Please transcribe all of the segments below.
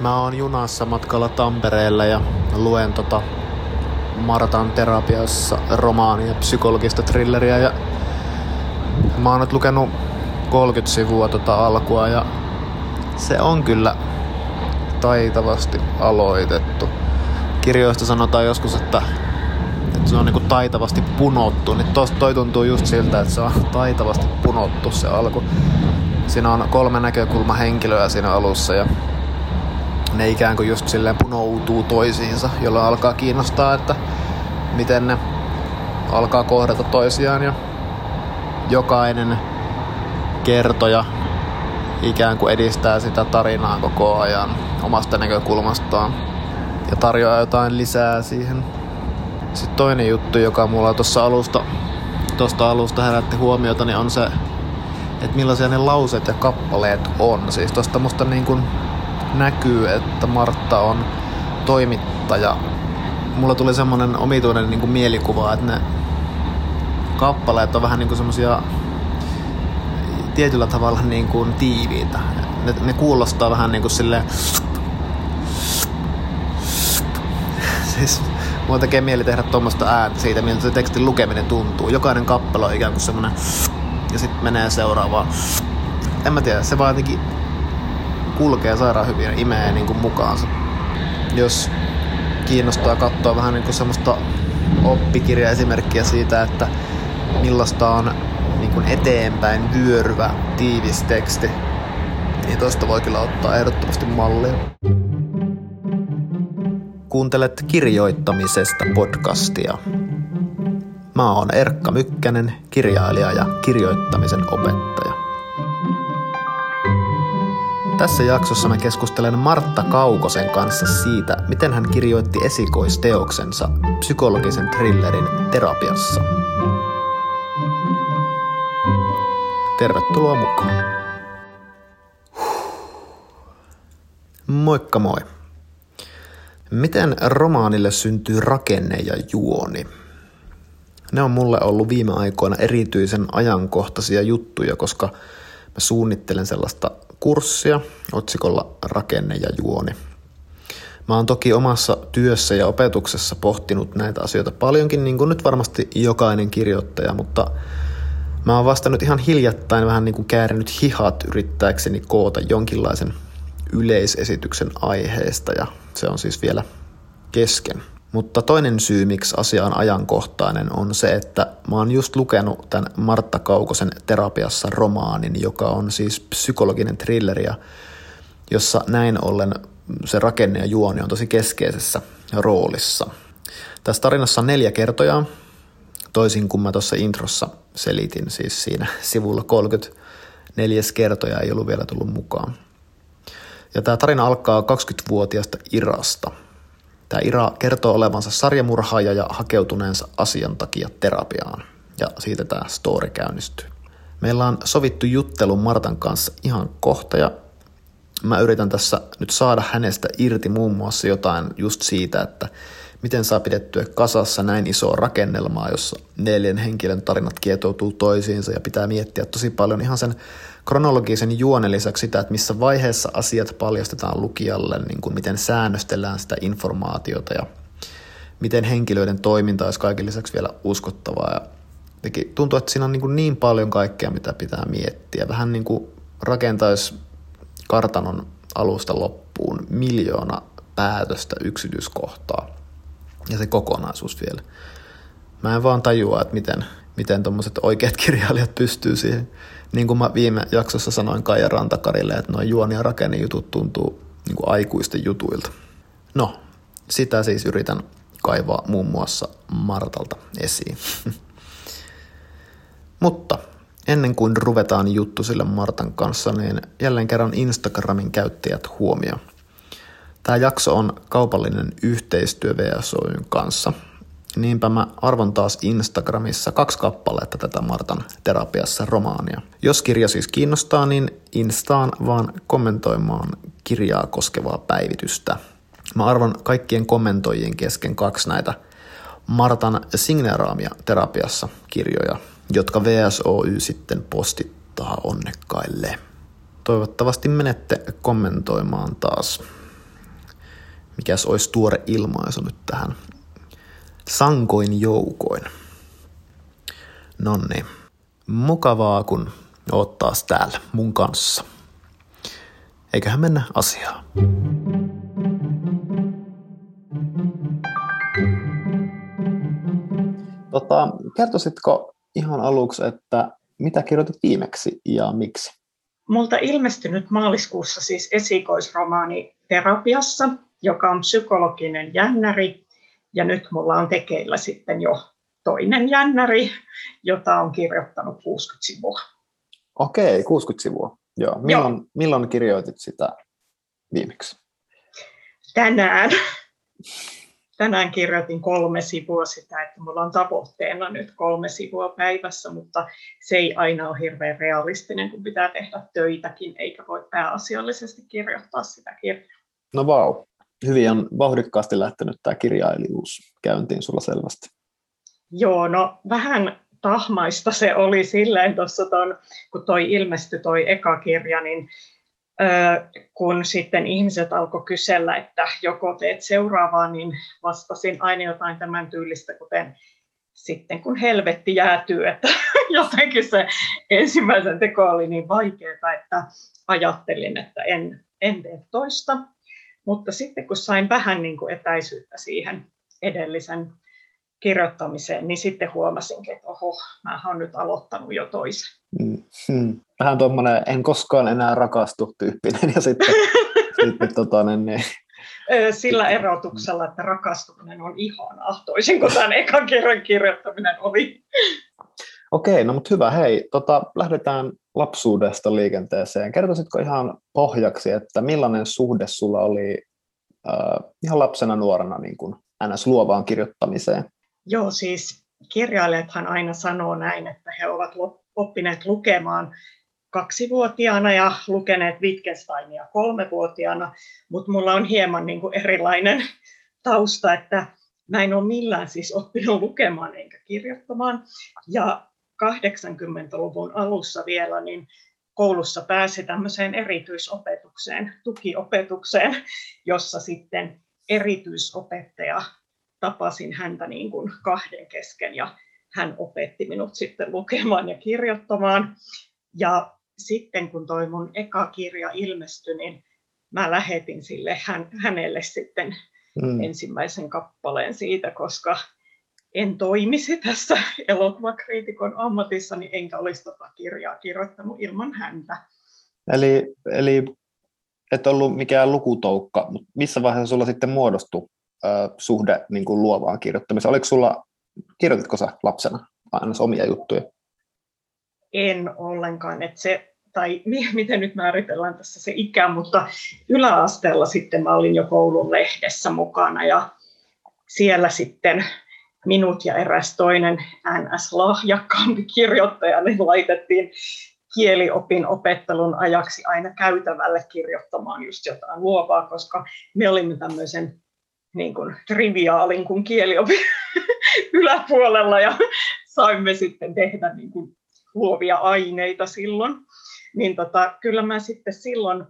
Mä oon junassa matkalla Tampereelle ja luen tota Martan terapiassa romaania, psykologista thrilleriä ja mä oon nyt lukenut 30 sivua tota alkua ja se on kyllä taitavasti aloitettu. Kirjoista sanotaan joskus, että, että se on niinku taitavasti punottu, niin tosta toi tuntuu just siltä, että se on taitavasti punottu se alku. Siinä on kolme näkökulma henkilöä siinä alussa ja ne ikään kuin just silleen punoutuu toisiinsa, jolloin alkaa kiinnostaa, että miten ne alkaa kohdata toisiaan ja jokainen kertoja ikään kuin edistää sitä tarinaa koko ajan omasta näkökulmastaan ja tarjoaa jotain lisää siihen. Sitten toinen juttu, joka mulla tuossa alusta, tosta alusta herätti huomiota, niin on se, että millaisia ne lauseet ja kappaleet on. Siis tosta musta niin kuin näkyy, että Martta on toimittaja. Mulla tuli semmonen omituinen niin kuin mielikuva, että ne kappaleet on vähän niin kuin semmosia tietyllä tavalla niin kuin tiiviitä. Ne, ne kuulostaa vähän niin kuin silleen... Siis mulla tekee mieli tehdä tuommoista ääntä siitä, miltä se tekstin lukeminen tuntuu. Jokainen kappale on ikään kuin semmonen... Ja sitten menee seuraavaan. En mä tiedä, se vaan jotenkin kulkee sairaan hyvin ja imee niin kuin mukaansa. Jos kiinnostaa katsoa vähän niin kuin semmoista oppikirjaesimerkkiä siitä, että millaista on niin kuin eteenpäin vyöryvä tiivis teksti, niin tosta voi kyllä ottaa ehdottomasti mallia. Kuuntelet kirjoittamisesta podcastia. Mä oon Erkka Mykkänen, kirjailija ja kirjoittamisen opettaja. Tässä jaksossa mä keskustelen Martta Kaukosen kanssa siitä, miten hän kirjoitti esikoisteoksensa psykologisen thrillerin terapiassa. Tervetuloa mukaan. Moikka moi. Miten romaanille syntyy rakenne ja juoni? Ne on mulle ollut viime aikoina erityisen ajankohtaisia juttuja, koska mä suunnittelen sellaista kurssia otsikolla Rakenne ja juoni. Mä oon toki omassa työssä ja opetuksessa pohtinut näitä asioita paljonkin, niin kuin nyt varmasti jokainen kirjoittaja, mutta mä oon vasta nyt ihan hiljattain vähän niin kuin käärinyt hihat yrittääkseni koota jonkinlaisen yleisesityksen aiheesta ja se on siis vielä kesken. Mutta toinen syy, miksi asia on ajankohtainen, on se, että mä oon just lukenut tämän Martta Kaukosen terapiassa romaanin, joka on siis psykologinen thrilleri, jossa näin ollen se rakenne ja juoni on tosi keskeisessä roolissa. Tässä tarinassa on neljä kertojaa, toisin kuin mä tuossa introssa selitin, siis siinä sivulla 34 kertoja ei ollut vielä tullut mukaan. Ja tämä tarina alkaa 20-vuotiaasta Irasta – Tämä Ira kertoo olevansa sarjamurhaaja ja hakeutuneensa asian takia terapiaan. Ja siitä tämä story käynnistyy. Meillä on sovittu juttelu Martan kanssa ihan kohta ja mä yritän tässä nyt saada hänestä irti muun muassa jotain just siitä, että miten saa pidettyä kasassa näin isoa rakennelmaa, jossa neljän henkilön tarinat kietoutuu toisiinsa ja pitää miettiä tosi paljon ihan sen kronologisen juonen lisäksi sitä, että missä vaiheessa asiat paljastetaan lukijalle, niin kuin miten säännöstellään sitä informaatiota ja miten henkilöiden toiminta olisi kaiken lisäksi vielä uskottavaa. Ja tuntuu, että siinä on niin, niin paljon kaikkea, mitä pitää miettiä. Vähän niin kuin rakentaisi kartanon alusta loppuun miljoona päätöstä yksityiskohtaa ja se kokonaisuus vielä. Mä en vaan tajua, että miten, miten tuommoiset oikeat kirjailijat pystyy siihen niin kuin mä viime jaksossa sanoin Kaija Rantakarille, että noin juoni- ja rakennejutut tuntuu niin kuin aikuisten jutuilta. No, sitä siis yritän kaivaa muun muassa Martalta esiin. Mutta ennen kuin ruvetaan juttu sille Martan kanssa, niin jälleen kerran Instagramin käyttäjät huomio. Tämä jakso on kaupallinen yhteistyö VSOYn kanssa – Niinpä mä arvon taas Instagramissa kaksi kappaletta tätä Martan terapiassa romaania. Jos kirja siis kiinnostaa, niin Instaan vaan kommentoimaan kirjaa koskevaa päivitystä. Mä arvon kaikkien kommentoijien kesken kaksi näitä Martan signeraamia terapiassa kirjoja, jotka VSOY sitten postittaa onnekkaille. Toivottavasti menette kommentoimaan taas. Mikäs olisi tuore ilmaisu nyt tähän? Sankoin joukoin. Nonni, mukavaa kun oot taas täällä mun kanssa. Eiköhän mennä asiaan. Tota, kertoisitko ihan aluksi, että mitä kirjoitit viimeksi ja miksi? Multa ilmestynyt maaliskuussa siis esikoisromaani Terapiassa, joka on psykologinen jännäri. Ja nyt mulla on tekeillä sitten jo toinen jännäri, jota on kirjoittanut 60 sivua. Okei, 60 sivua. Joo. Milloin, Joo. milloin kirjoitit sitä viimeksi? Tänään. Tänään kirjoitin kolme sivua sitä, että mulla on tavoitteena nyt kolme sivua päivässä, mutta se ei aina ole hirveän realistinen, kun pitää tehdä töitäkin, eikä voi pääasiallisesti kirjoittaa sitä kirjaa. No vau, wow. Hyvin on vauhdikkaasti lähtenyt tämä kirjailijuus käyntiin sulla selvästi. Joo, no vähän tahmaista se oli silleen tuossa, kun toi ilmestyi toi eka kirja, niin kun sitten ihmiset alkoi kysellä, että joko teet seuraavaa, niin vastasin aina jotain tämän tyylistä, kuten sitten kun helvetti jäätyy, että jotenkin se ensimmäisen teko oli niin vaikeaa, että ajattelin, että en, en tee toista. Mutta sitten kun sain vähän niin kuin etäisyyttä siihen edellisen kirjoittamiseen, niin sitten huomasin, että oho, mä oon nyt aloittanut jo toisen. Mm, hmm. Vähän tuommoinen en koskaan enää rakastu tyyppinen ja sitten, sitten tota, niin, niin. Sillä erotuksella, että rakastuminen on ihanaa, toisin kuin tämän ekan kirjan kirjoittaminen oli. Okei, no mutta hyvä. Hei, tota, lähdetään lapsuudesta liikenteeseen. Kertoisitko ihan pohjaksi, että millainen suhde sulla oli äh, ihan lapsena nuorena niin kuin ns. luovaan kirjoittamiseen? Joo, siis kirjailijathan aina sanoo näin, että he ovat oppineet lukemaan kaksivuotiaana ja lukeneet Wittgensteinia kolmevuotiaana, mutta mulla on hieman niin kuin erilainen tausta, että mä en ole millään siis oppinut lukemaan enkä kirjoittamaan. Ja 80-luvun alussa vielä, niin koulussa pääsi tämmöiseen erityisopetukseen, tukiopetukseen, jossa sitten erityisopettaja tapasin häntä niin kuin kahden kesken ja hän opetti minut sitten lukemaan ja kirjoittamaan. Ja sitten kun toi mun eka kirja ilmestyi, niin mä lähetin sille hän, hänelle sitten mm. ensimmäisen kappaleen siitä, koska en toimisi tässä elokuvakriitikon ammatissa, niin enkä olisi tota kirjaa kirjoittanut ilman häntä. Eli, eli et ollut mikään lukutoukka, mutta missä vaiheessa sulla sitten muodostui suhde niin kuin luovaan kirjoittamiseen? Oliko sulla, kirjoititko sä lapsena aina omia juttuja? En ollenkaan, että se, tai miten nyt määritellään tässä se ikä, mutta yläasteella sitten mä olin jo koulun lehdessä mukana ja siellä sitten minut ja eräs toinen NS-lahjakkaampi kirjoittaja niin laitettiin kieliopin opettelun ajaksi aina käytävälle kirjoittamaan just jotain luovaa, koska me olimme tämmöisen niin kuin triviaalin kuin kieliopi yläpuolella ja saimme sitten tehdä niin kuin luovia aineita silloin. Niin tota, kyllä mä sitten silloin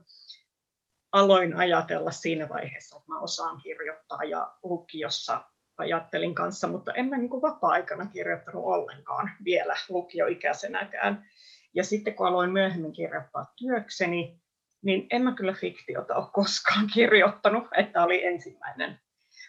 aloin ajatella siinä vaiheessa, että mä osaan kirjoittaa ja lukiossa ajattelin kanssa, mutta en mä niin kuin vapaa-aikana kirjoittanut ollenkaan vielä lukioikäisenäkään. Ja sitten kun aloin myöhemmin kirjoittaa työkseni, niin en mä kyllä fiktiota ole koskaan kirjoittanut, että oli ensimmäinen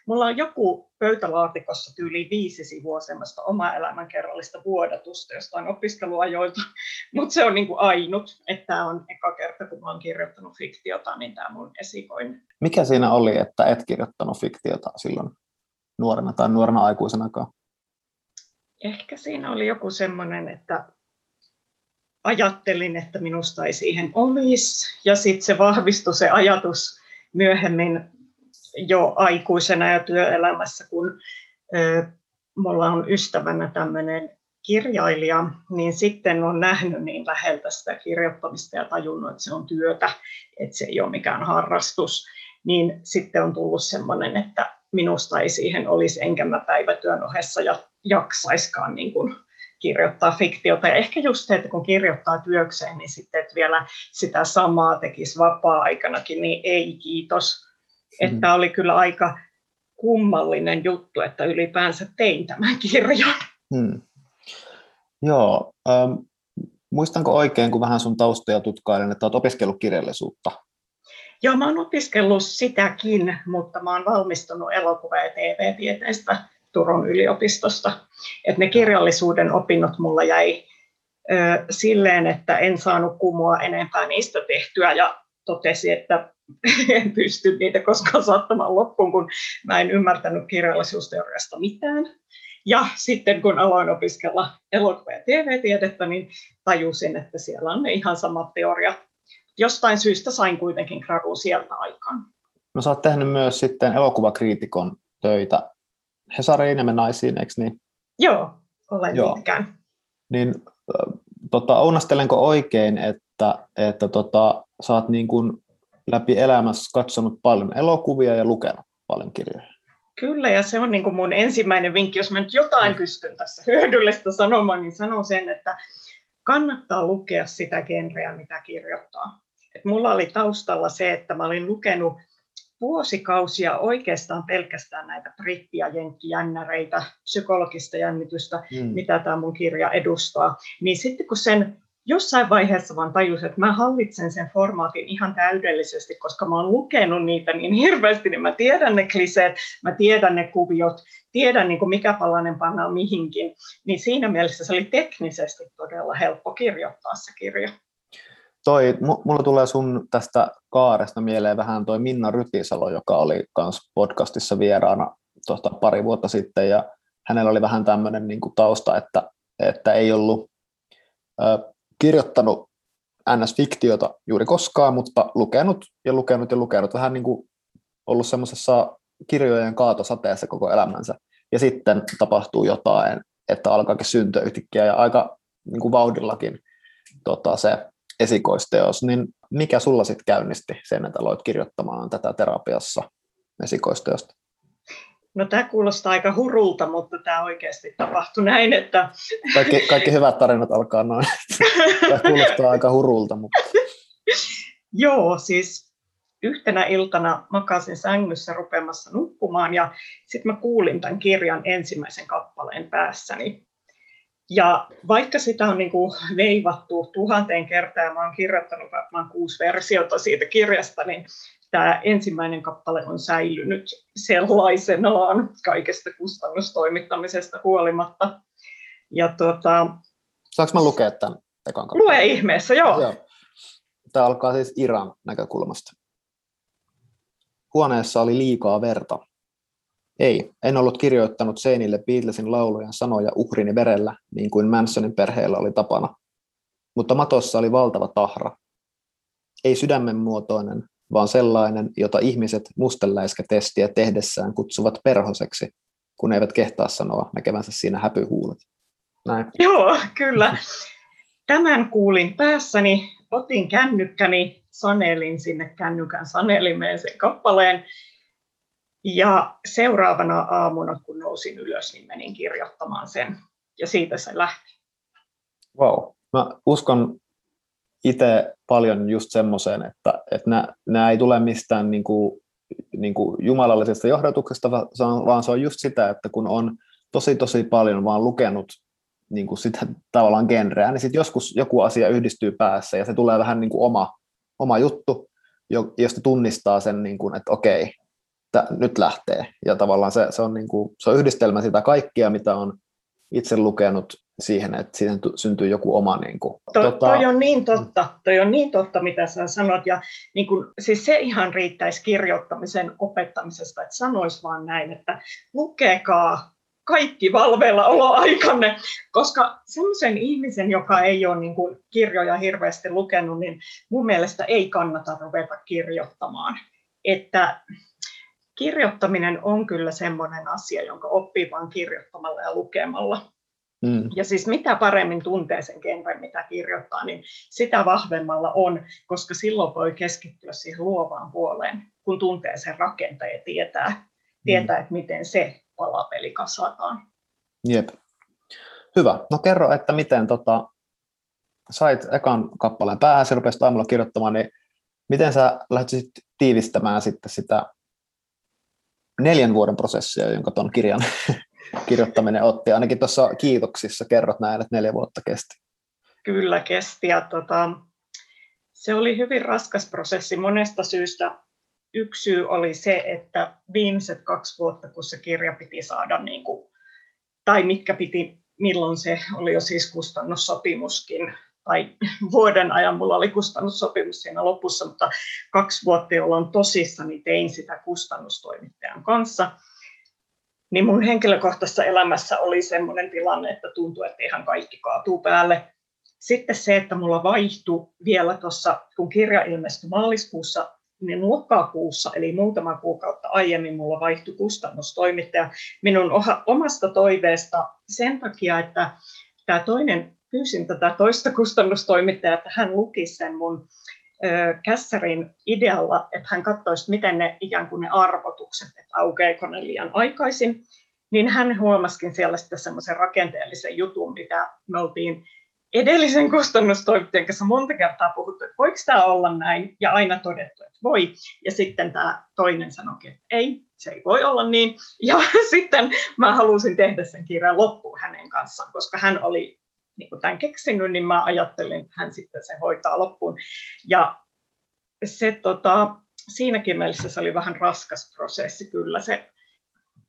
Mulla on joku pöytälaatikossa tyyli viisi sivua semmoista oma elämänkerrallista vuodatusta jostain opiskeluajoilta, mutta se on niin kuin ainut, että tämä on eka kerta, kun mä oon kirjoittanut fiktiota, niin tämä mun esikoinen. Mikä siinä oli, että et kirjoittanut fiktiota silloin nuorena tai nuorena aikuisenakaan? Ehkä siinä oli joku semmoinen, että ajattelin, että minusta ei siihen olisi, ja sitten se vahvistui se ajatus myöhemmin jo aikuisena ja työelämässä, kun mulla on ystävänä tämmöinen kirjailija, niin sitten on nähnyt niin läheltä sitä kirjoittamista ja tajunnut, että se on työtä, että se ei ole mikään harrastus, niin sitten on tullut semmoinen, että minusta ei siihen olisi, enkä mä päivätyön ohessa ja jaksaiskaan niin kuin kirjoittaa fiktiota. Ja ehkä just se, että kun kirjoittaa työkseen, niin sitten että vielä sitä samaa tekisi vapaa-aikanakin, niin ei kiitos Että mm. oli kyllä aika kummallinen juttu, että ylipäänsä tein tämän kirjan. Hmm. Joo, ähm, muistanko oikein, kun vähän sun taustoja tutkailen, että olet opiskellut kirjallisuutta? Joo, mä oon opiskellut sitäkin, mutta mä oon valmistunut elokuva- ja TV-tieteestä Turun yliopistosta. Et ne kirjallisuuden opinnot mulla jäi ö, silleen, että en saanut kumua enempää niistä tehtyä ja totesi, että en pysty niitä koskaan saattamaan loppuun, kun mä en ymmärtänyt kirjallisuusteoriasta mitään. Ja sitten kun aloin opiskella elokuva- ja TV-tiedettä, niin tajusin, että siellä on ne ihan samat teoriat. Jostain syystä sain kuitenkin gradu sieltä aikaan. No sä oot tehnyt myös sitten elokuvakriitikon töitä Hesari enemmän naisiin, eikö niin? Joo, olen Joo. pitkään. Niin tota, ounastelenko oikein, että, että tota, sä oot niin kuin läpi elämässä katsonut paljon elokuvia ja lukenut paljon kirjoja? Kyllä, ja se on niin kuin mun ensimmäinen vinkki, jos mä nyt jotain pystyn tässä hyödyllistä sanomaan, niin sanon sen, että kannattaa lukea sitä genreä, mitä kirjoittaa. Et mulla oli taustalla se, että mä olin lukenut vuosikausia oikeastaan pelkästään näitä britti- ja jenkkijännäreitä, psykologista jännitystä, mm. mitä tämä mun kirja edustaa. Niin sitten kun sen jossain vaiheessa vaan tajusin, että mä hallitsen sen formaatin ihan täydellisesti, koska mä oon lukenut niitä niin hirveästi, niin mä tiedän ne kliseet, mä tiedän ne kuviot, tiedän niin kuin mikä palanen pannaan mihinkin, niin siinä mielessä se oli teknisesti todella helppo kirjoittaa se kirja. Toi, mulla tulee sun tästä kaaresta mieleen vähän toi Minna Rytisalo, joka oli myös podcastissa vieraana tuosta pari vuotta sitten, ja hänellä oli vähän tämmöinen niin kuin tausta, että, että ei ollut kirjoittanut NS-fiktiota juuri koskaan, mutta lukenut ja lukenut ja lukenut, vähän niin kuin ollut semmoisessa kirjojen kaatosateessa koko elämänsä. Ja sitten tapahtuu jotain, että alkaakin syntyä yhtäkkiä ja aika niin kuin vauhdillakin tota, se esikoisteos. Niin mikä sulla sitten käynnisti sen, että aloit kirjoittamaan tätä terapiassa esikoisteosta? No tämä kuulostaa aika hurulta, mutta tämä oikeasti tapahtui näin, että... Kaikki, kaikki hyvät tarinat alkaa noin. Tämä kuulostaa aika hurulta, mutta... Joo, siis yhtenä iltana makasin sängyssä rupemassa nukkumaan ja sitten mä kuulin tämän kirjan ensimmäisen kappaleen päässäni. Ja vaikka sitä on niin kuin veivattu tuhanteen kertaa mä oon kirjoittanut varmaan kuusi versiota siitä kirjasta, niin tämä ensimmäinen kappale on säilynyt sellaisenaan kaikesta kustannustoimittamisesta huolimatta. Ja tuota, Saanko mä lukea tämän ekan kappaleen? Lue ihmeessä, joo. joo. Tämä alkaa siis Iran näkökulmasta. Huoneessa oli liikaa verta. Ei, en ollut kirjoittanut seinille Beatlesin laulujen sanoja uhrini verellä, niin kuin Mansonin perheellä oli tapana. Mutta matossa oli valtava tahra. Ei sydämen muotoinen, vaan sellainen, jota ihmiset mustenläiskätestiä tehdessään kutsuvat perhoseksi, kun eivät kehtaa sanoa näkevänsä siinä häpyhuulet. Näin. Joo, kyllä. Tämän kuulin päässäni, otin kännykkäni, sanelin sinne kännykän sanelimeen sen kappaleen, ja seuraavana aamuna, kun nousin ylös, niin menin kirjoittamaan sen, ja siitä se lähti. Wow. Mä uskon itse paljon just semmoiseen, että, että nämä, ei tule mistään niin kuin, niin kuin jumalallisesta johdatuksesta, vaan se on just sitä, että kun on tosi tosi paljon vaan lukenut niin kuin sitä tavallaan genreä, niin sitten joskus joku asia yhdistyy päässä ja se tulee vähän niin kuin oma, oma juttu, josta tunnistaa sen, niin kuin, että okei, nyt lähtee. Ja tavallaan se, se, on, niin kuin, se on yhdistelmä sitä kaikkia, mitä on itse lukenut siihen, että siihen syntyy joku oma... Niin kuin, to, tota... Toi on niin totta, toi on niin totta, mitä sä sanot, ja niin kuin, siis se ihan riittäisi kirjoittamisen opettamisesta, että sanois vaan näin, että lukekaa kaikki valveilla oloaikanne, koska semmoisen ihmisen, joka ei ole niin kuin kirjoja hirveästi lukenut, niin mun mielestä ei kannata ruveta kirjoittamaan. Että kirjoittaminen on kyllä semmoinen asia, jonka oppii vain kirjoittamalla ja lukemalla. Mm. Ja siis mitä paremmin tuntee sen genren, mitä kirjoittaa, niin sitä vahvemmalla on, koska silloin voi keskittyä siihen luovaan puoleen, kun tuntee sen rakenteen ja tietää, mm. tietää että miten se palapeli kasataan. Jep. Hyvä. No kerro, että miten tota, sait ekan kappaleen päähän, se rupesi aamulla kirjoittamaan, niin miten sä lähtisit tiivistämään sitten sitä neljän vuoden prosessia, jonka tuon kirjan kirjoittaminen otti. Ainakin tuossa kiitoksissa kerrot näin, että neljä vuotta kesti. Kyllä kesti. Ja tota, se oli hyvin raskas prosessi monesta syystä. Yksi syy oli se, että viimeiset kaksi vuotta, kun se kirja piti saada, niin kuin, tai mitkä piti, milloin se oli jo siis kustannussopimuskin, tai vuoden ajan mulla oli kustannussopimus siinä lopussa, mutta kaksi vuotta, jolloin tosissani tein sitä kustannustoimittajan kanssa, niin mun henkilökohtaisessa elämässä oli sellainen tilanne, että tuntui, että ihan kaikki kaatuu päälle. Sitten se, että mulla vaihtui vielä tuossa, kun kirja ilmestyi maaliskuussa, niin lokakuussa, eli muutama kuukautta aiemmin, mulla vaihtui kustannustoimittaja minun omasta toiveesta sen takia, että tämä toinen, pyysin tätä toista kustannustoimittajaa, että hän luki sen mun Kässärin idealla, että hän katsoisi, miten ne ikään kuin ne arvotukset, että aukeeko ne liian aikaisin, niin hän huomasikin siellä sitten semmoisen rakenteellisen jutun, mitä me oltiin edellisen kustannustoimittajan kanssa monta kertaa puhuttu, että voiko tämä olla näin, ja aina todettu, että voi. Ja sitten tämä toinen sanoi, että ei, se ei voi olla niin. Ja sitten mä halusin tehdä sen kirjan loppuun hänen kanssaan, koska hän oli niin kuin tämän keksinyt, niin mä ajattelin, että hän sitten se hoitaa loppuun. Ja se, tota, siinäkin mielessä se oli vähän raskas prosessi kyllä se.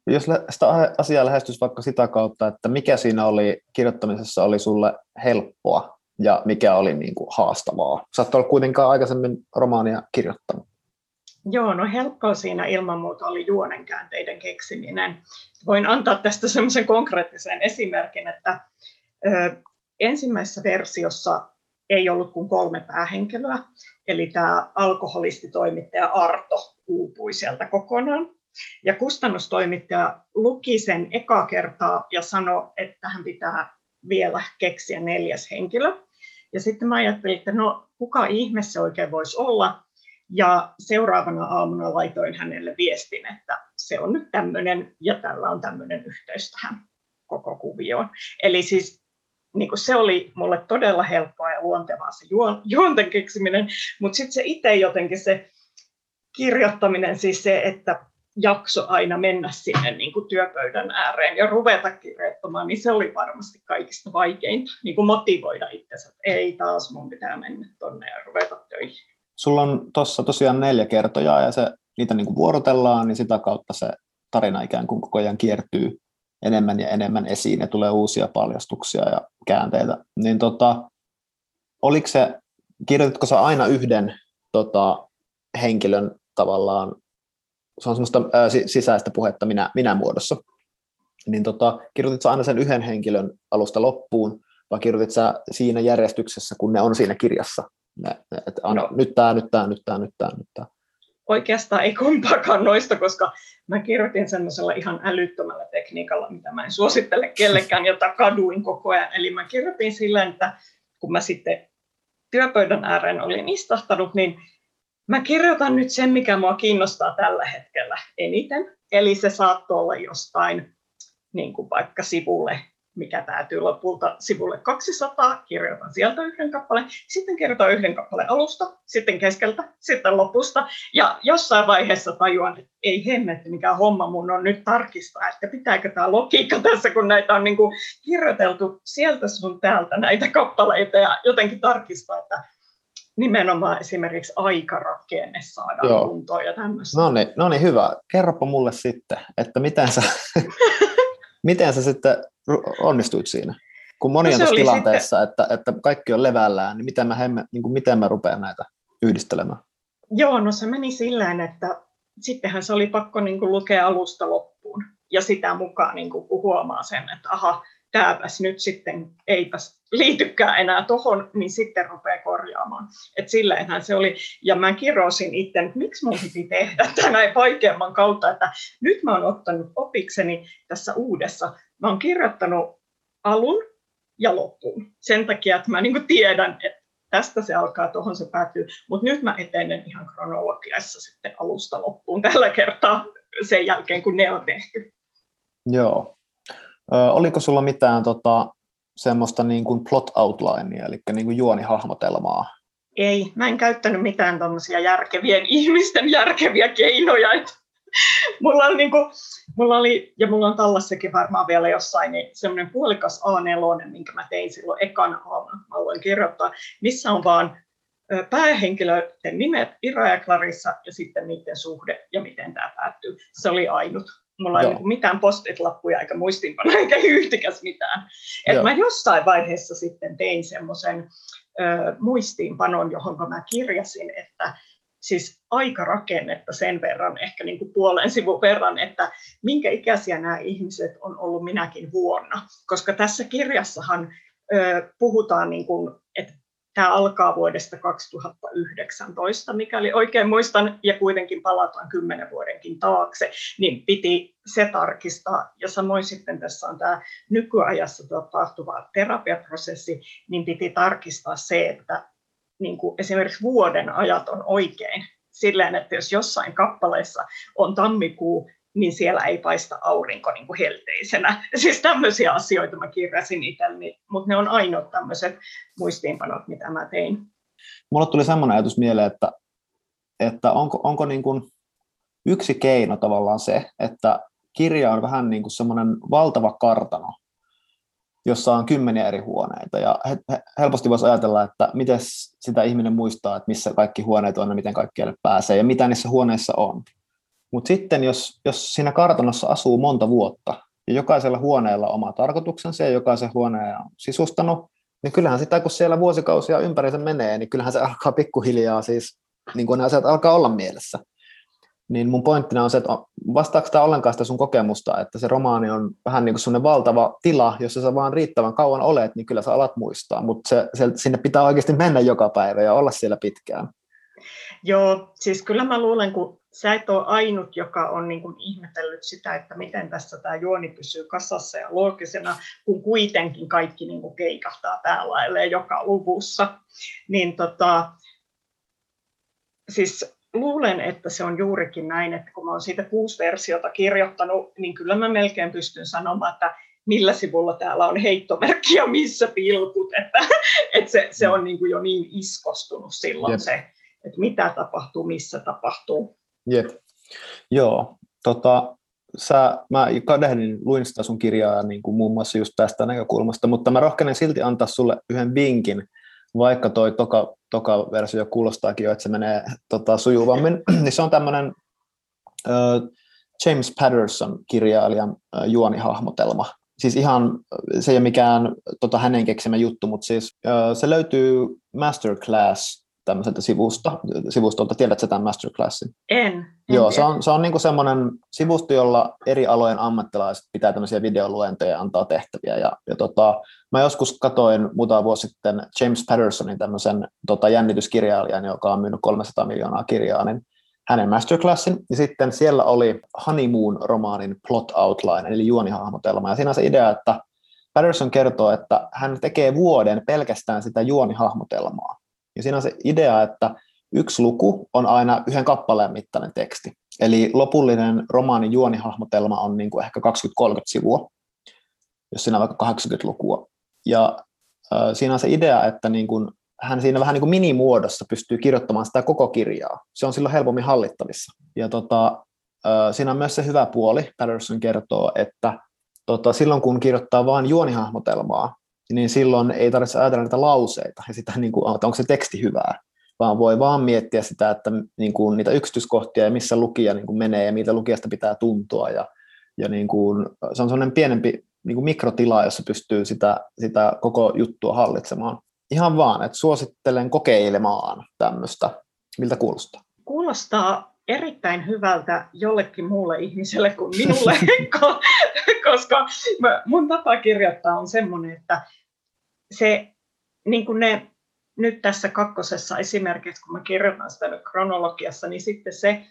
Jos sitä asiaa lähestyisi vaikka sitä kautta, että mikä siinä oli kirjoittamisessa oli sulle helppoa ja mikä oli niin kuin haastavaa. Sä et ole kuitenkaan aikaisemmin romaania kirjoittanut. Joo, no helppoa siinä ilman muuta oli juonenkäänteiden keksiminen. Voin antaa tästä semmoisen konkreettisen esimerkin, että ensimmäisessä versiossa ei ollut kuin kolme päähenkilöä, eli tämä alkoholistitoimittaja Arto uupui sieltä kokonaan. Ja kustannustoimittaja luki sen eka kertaa ja sanoi, että hän pitää vielä keksiä neljäs henkilö. Ja sitten mä ajattelin, että no kuka ihme se oikein voisi olla. Ja seuraavana aamuna laitoin hänelle viestin, että se on nyt tämmöinen ja tällä on tämmöinen yhteys tähän koko kuvioon. Eli siis niin kuin se oli mulle todella helppoa ja luontevaa se juonten keksiminen, mutta sitten se itse jotenkin se kirjoittaminen, siis se, että jakso aina mennä sinne niin kuin työpöydän ääreen ja ruveta kirjoittamaan, niin se oli varmasti kaikista vaikeinta, niin kuin motivoida itsensä, että ei taas mun pitää mennä tonne ja ruveta töihin. Sulla on tuossa tosiaan neljä kertoja ja se, niitä niin kuin vuorotellaan, niin sitä kautta se tarina ikään kuin koko ajan kiertyy enemmän ja enemmän esiin ja tulee uusia paljastuksia ja käänteitä. Niin tota, oliko se, kirjoititko sä aina yhden tota, henkilön tavallaan, se on semmoista ää, sisäistä puhetta minä, minä muodossa, niin tota, kirjoitit sä aina sen yhden henkilön alusta loppuun, vai kirjoitit sä siinä järjestyksessä, kun ne on siinä kirjassa? Ne, ne, että aina, no. nyt tämä, nyt tämä, nyt tämä, nyt tämä, nyt tämä oikeastaan ei kumpaakaan noista, koska mä kirjoitin semmoisella ihan älyttömällä tekniikalla, mitä mä en suosittele kellekään, jota kaduin koko ajan. Eli mä kirjoitin sillä, että kun mä sitten työpöydän ääreen olin istahtanut, niin mä kirjoitan nyt sen, mikä mua kiinnostaa tällä hetkellä eniten. Eli se saattoi olla jostain niin kuin vaikka sivulle mikä päätyy lopulta sivulle 200, kirjoitan sieltä yhden kappaleen, sitten kirjoitan yhden kappaleen alusta, sitten keskeltä, sitten lopusta, ja jossain vaiheessa tajuan, että ei hemmetti, mikä homma mun on nyt tarkistaa, että pitääkö tämä logiikka tässä, kun näitä on niin kuin kirjoiteltu sieltä sun täältä näitä kappaleita, ja jotenkin tarkistaa, että nimenomaan esimerkiksi aikarakenne saadaan Joo. kuntoon ja tämmöistä. No niin, no niin, hyvä. Kerropa mulle sitten, että miten sä, miten sä sitten onnistuit siinä? Kun moni no on tässä tilanteessa, sitten... että, että kaikki on levällään, niin miten mä, hemme, niin kuin miten mä rupean näitä yhdistelemään? Joo, no se meni sillä että sittenhän se oli pakko niin kuin lukea alusta loppuun. Ja sitä mukaan, niin kuin, kun huomaa sen, että aha, tämäpäs nyt sitten eipäs liitykään enää tuohon, niin sitten rupeaa korjaamaan. Et silläinhän se oli, ja mä kirosin itse, että miksi mun piti tehdä tämän vaikeamman kautta, että nyt mä oon ottanut opikseni tässä uudessa. Mä oon kirjoittanut alun ja loppuun. Sen takia, että mä niin tiedän, että tästä se alkaa, tuohon se päätyy, mutta nyt mä etenen ihan kronologiassa sitten alusta loppuun tällä kertaa sen jälkeen, kun ne on tehty. Joo, oliko sulla mitään tota, semmoista niin kuin plot outlinea, eli niin kuin juonihahmotelmaa? Ei, mä en käyttänyt mitään tuommoisia järkevien ihmisten järkeviä keinoja. Mulla, oli niin kuin, mulla oli, ja mulla on tallassakin varmaan vielä jossain, niin semmoinen puolikas A4, minkä mä tein silloin ekan aamuna, mä voin kirjoittaa, missä on vaan päähenkilöiden nimet, Ira ja Clarissa, ja sitten niiden suhde ja miten tämä päättyy. Se oli ainut. Mulla ei niin mitään postit-lappuja eikä muistiinpanoja eikä yhtikäs mitään. Et mä jossain vaiheessa sitten tein semmoisen muistiinpanon, johon mä kirjasin, että siis aikarakennetta sen verran, ehkä niin kuin puolen sivun verran, että minkä ikäisiä nämä ihmiset on ollut minäkin vuonna. Koska tässä kirjassahan ö, puhutaan, niin kuin, että Tämä alkaa vuodesta 2019, mikäli oikein muistan, ja kuitenkin palataan kymmenen vuodenkin taakse, niin piti se tarkistaa. Ja samoin sitten tässä on tämä nykyajassa tapahtuva terapiaprosessi, niin piti tarkistaa se, että niin kuin esimerkiksi vuoden ajat on oikein. Silleen, että jos jossain kappaleessa on tammikuu, niin siellä ei paista aurinko niin kuin helteisenä. Siis tämmöisiä asioita mä kirjasin itselleni, mutta ne on ainoat tämmöiset muistiinpanot, mitä mä tein. Mulle tuli semmoinen ajatus mieleen, että, että onko, onko niin kuin yksi keino tavallaan se, että kirja on vähän niin kuin semmoinen valtava kartano, jossa on kymmeniä eri huoneita. Ja helposti voisi ajatella, että miten sitä ihminen muistaa, että missä kaikki huoneet on ja miten kaikkialle pääsee ja mitä niissä huoneissa on. Mutta sitten jos, jos siinä kartanossa asuu monta vuotta ja jokaisella huoneella oma tarkoituksensa ja jokaisen huoneen on sisustanut, niin kyllähän sitä kun siellä vuosikausia ympärissä menee, niin kyllähän se alkaa pikkuhiljaa siis, niin kuin ne asiat alkaa olla mielessä. Niin mun pointtina on se, että vastaako tämä ollenkaan sitä sun kokemusta, että se romaani on vähän niin kuin sellainen valtava tila, jossa sä vaan riittävän kauan olet, niin kyllä sä alat muistaa, mutta se, se, sinne pitää oikeasti mennä joka päivä ja olla siellä pitkään. Joo, siis kyllä mä luulen, kun sä et ole ainut, joka on niin kuin ihmetellyt sitä, että miten tässä tämä juoni pysyy kasassa ja loogisena, kun kuitenkin kaikki niin kuin keikahtaa päälailleen joka luvussa. Niin tota, siis luulen, että se on juurikin näin, että kun mä olen siitä kuusi versiota kirjoittanut, niin kyllä mä melkein pystyn sanomaan, että millä sivulla täällä on heittomerkki ja missä pilkut, että, että se, se on niin kuin jo niin iskostunut silloin Jep. se, että mitä tapahtuu, missä tapahtuu. Jep. Joo, tota, sä, mä kadehdin, luin sitä sun kirjaa niin kuin muun muassa just tästä näkökulmasta, mutta mä rohkenen silti antaa sulle yhden vinkin, vaikka toi toka, toka versio kuulostaakin jo, että se menee tota, sujuvammin, niin se on tämmöinen uh, James Patterson kirjailijan uh, juonihahmotelma. Siis ihan, se ei ole mikään tota, hänen keksimä juttu, mutta siis uh, se löytyy Masterclass tämmöiseltä sivusta, sivustolta. Tiedätkö tämän masterclassin? En. en Joo, se on, se on niin semmoinen sivusto, jolla eri alojen ammattilaiset pitää tämmöisiä videoluentoja ja antaa tehtäviä. Ja, ja tota, mä joskus katoin muutama vuosi sitten James Pattersonin tämmöisen tota, jännityskirjailijan, joka on myynyt 300 miljoonaa kirjaa, niin hänen masterclassin, ja sitten siellä oli Honeymoon-romaanin plot outline, eli juonihahmotelma, ja siinä on se idea, että Patterson kertoo, että hän tekee vuoden pelkästään sitä juonihahmotelmaa. Ja siinä on se idea, että yksi luku on aina yhden kappaleen mittainen teksti. Eli lopullinen romaanin juonihahmotelma on niin kuin ehkä 20-30 sivua, jos siinä on vaikka 80 lukua. Ja äh, siinä on se idea, että niin kuin, hän siinä vähän niin kuin minimuodossa pystyy kirjoittamaan sitä koko kirjaa. Se on silloin helpommin hallittavissa. Ja tota, äh, siinä on myös se hyvä puoli, Patterson kertoo, että tota, silloin kun kirjoittaa vain juonihahmotelmaa, niin silloin ei tarvitse ajatella niitä lauseita ja sitä, niin kuin, että onko se teksti hyvää, vaan voi vaan miettiä sitä, että niin kuin, niitä yksityiskohtia ja missä lukija niin kuin menee ja mitä lukijasta pitää tuntua. Ja, ja niin kuin, se on sellainen pienempi niin kuin mikrotila, jossa pystyy sitä, sitä koko juttua hallitsemaan. Ihan vaan, että suosittelen kokeilemaan tämmöistä. Miltä kuulostaa? Kuulostaa erittäin hyvältä jollekin muulle ihmiselle kuin minulle, koska mun tapa kirjoittaa on semmoinen, että se, niin kuin ne nyt tässä kakkosessa esimerkiksi, kun mä kirjoitan sitä nyt kronologiassa, niin sitten se,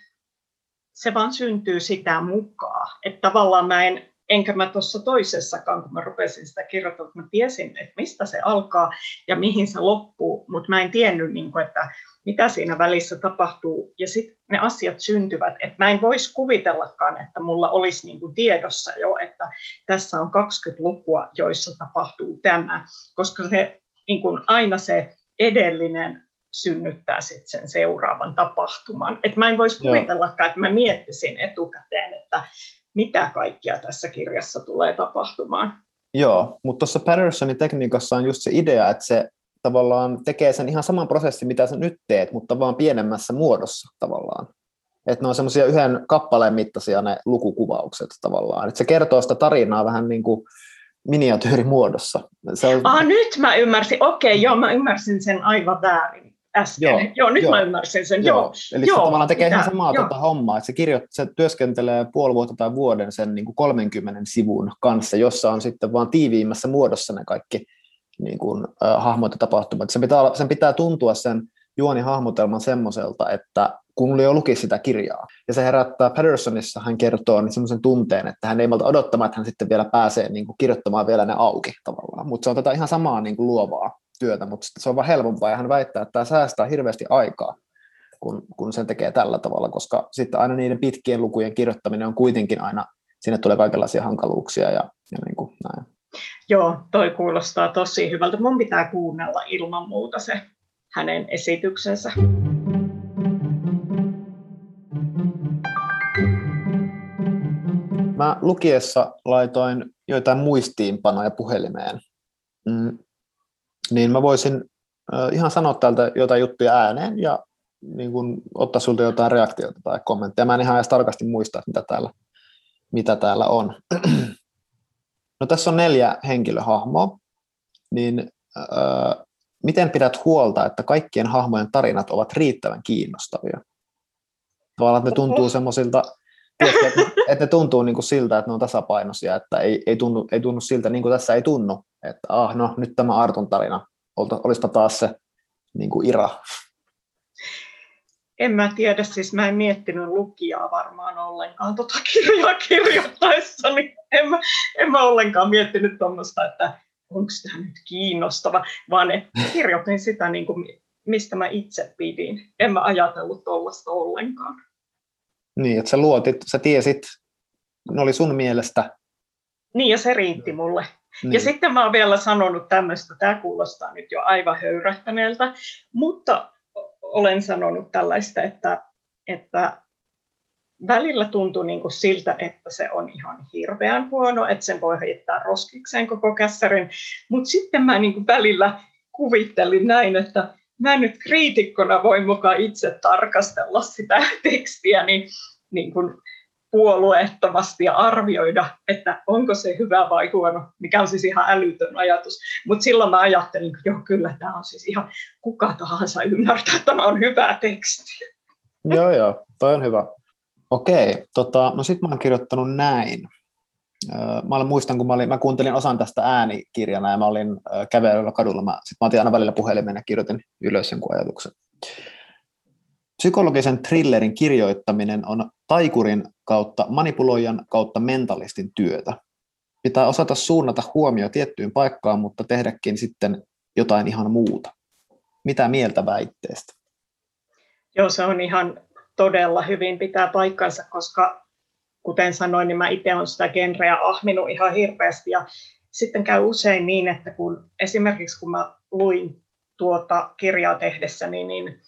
se vaan syntyy sitä mukaan. Että tavallaan mä en, enkä mä tuossa toisessakaan, kun mä rupesin sitä kirjoittamaan, mä tiesin, että mistä se alkaa ja mihin se loppuu, mutta mä en tiennyt, niin kuin, että mitä siinä välissä tapahtuu, ja sitten ne asiat syntyvät. Että mä en voisi kuvitellakaan, että mulla olisi niin kuin tiedossa jo, että tässä on 20 lukua, joissa tapahtuu tämä, koska se niin kuin aina se edellinen synnyttää sit sen seuraavan tapahtuman. Et mä en voisi kuvitellakaan, että mä miettisin etukäteen, että mitä kaikkia tässä kirjassa tulee tapahtumaan. Joo, mutta tuossa Pattersonin tekniikassa on just se idea, että se tavallaan tekee sen ihan saman prosessin, mitä sä nyt teet, mutta vaan pienemmässä muodossa tavallaan. Että ne on semmoisia yhden kappaleen mittaisia ne lukukuvaukset tavallaan. Että se kertoo sitä tarinaa vähän niin kuin miniatyyrimuodossa. Se on... Ah, nyt mä ymmärsin. Okei, joo, mä ymmärsin sen aivan väärin äsken. Joo, joo nyt joo. mä ymmärsin sen. Joo. joo. Eli joo, se tavallaan tekee ihan samaa tuota hommaa, että se, kirjo- se työskentelee puoli vuotta tai vuoden sen niin kuin 30 sivun kanssa, jossa on sitten vaan tiiviimmässä muodossa ne kaikki niin kuin, äh, hahmot ja tapahtumat. Sen pitää, sen pitää tuntua sen juonihahmotelman semmoiselta, että kun jo luki sitä kirjaa. Ja se herättää Pattersonissa, hän kertoo niin semmoisen tunteen, että hän ei malta odottamaan, että hän sitten vielä pääsee niin kuin kirjoittamaan vielä ne auki tavallaan. Mutta se on tätä ihan samaa niin kuin luovaa työtä, mutta se on vaan helpompaa ja hän väittää, että tämä säästää hirveästi aikaa, kun, kun sen tekee tällä tavalla, koska sitten aina niiden pitkien lukujen kirjoittaminen on kuitenkin aina, sinne tulee kaikenlaisia hankaluuksia ja, ja niin kuin näin. Joo, toi kuulostaa tosi hyvältä. Mun pitää kuunnella ilman muuta se hänen esityksensä. Mä lukiessa laitoin joitain muistiinpanoja puhelimeen, mm, niin mä voisin ihan sanoa täältä jotain juttuja ääneen ja niin kun, ottaa sulta jotain reaktiota tai kommentteja. Mä en ihan edes tarkasti muista, mitä täällä, mitä täällä on. No tässä on neljä henkilöhahmoa, niin öö, miten pidät huolta, että kaikkien hahmojen tarinat ovat riittävän kiinnostavia? Tavallaan, että ne tuntuu semmoisilta, että ne tuntuu niin kuin siltä, että ne on tasapainoisia, että ei, ei, tunnu, ei tunnu siltä, niin kuin tässä ei tunnu, että ah, no nyt tämä Artun tarina, olisipa taas se niin kuin Ira. En mä tiedä, siis mä en miettinyt lukijaa varmaan ollenkaan tota kirjaa kirjoittaessa, niin en mä, en mä ollenkaan miettinyt tuommoista, että onko tämä nyt kiinnostava, vaan että kirjoitin sitä, niin kuin, mistä mä itse pidin. En mä ajatellut tuollaista ollenkaan. Niin, että sä luotit, sä tiesit, ne oli sun mielestä. Niin, ja se riitti mulle. Niin. Ja sitten mä oon vielä sanonut tämmöistä, tämä kuulostaa nyt jo aivan höyrähtäneeltä, mutta olen sanonut tällaista, että, että välillä tuntuu niin kuin siltä, että se on ihan hirveän huono, että sen voi heittää roskikseen koko kässärin, mutta sitten mä niin kuin välillä kuvittelin näin, että mä nyt kriitikkona voin mukaan itse tarkastella sitä tekstiä niin, niin kuin puolueettomasti ja arvioida, että onko se hyvä vai huono, mikä on siis ihan älytön ajatus. Mutta silloin mä ajattelin, että joo, kyllä tämä on siis ihan kuka tahansa ymmärtää, että tämä on hyvä teksti. Joo, joo, toi on hyvä. Okei, tota, no sitten mä oon kirjoittanut näin. Mä muistan, kun mä, olin, mä kuuntelin osan tästä äänikirjana ja mä olin kävelyllä kadulla. Mä, sit mä otin aina välillä puhelimen ja kirjoitin ylös jonkun ajatuksen. Psykologisen thrillerin kirjoittaminen on taikurin kautta manipuloijan kautta mentalistin työtä. Pitää osata suunnata huomio tiettyyn paikkaan, mutta tehdäkin sitten jotain ihan muuta. Mitä mieltä väitteestä? Joo, se on ihan todella hyvin pitää paikkansa, koska kuten sanoin, niin mä itse olen sitä genreä ahminut ihan hirveästi ja sitten käy usein niin, että kun esimerkiksi kun mä luin tuota kirjaa tehdessä, niin, niin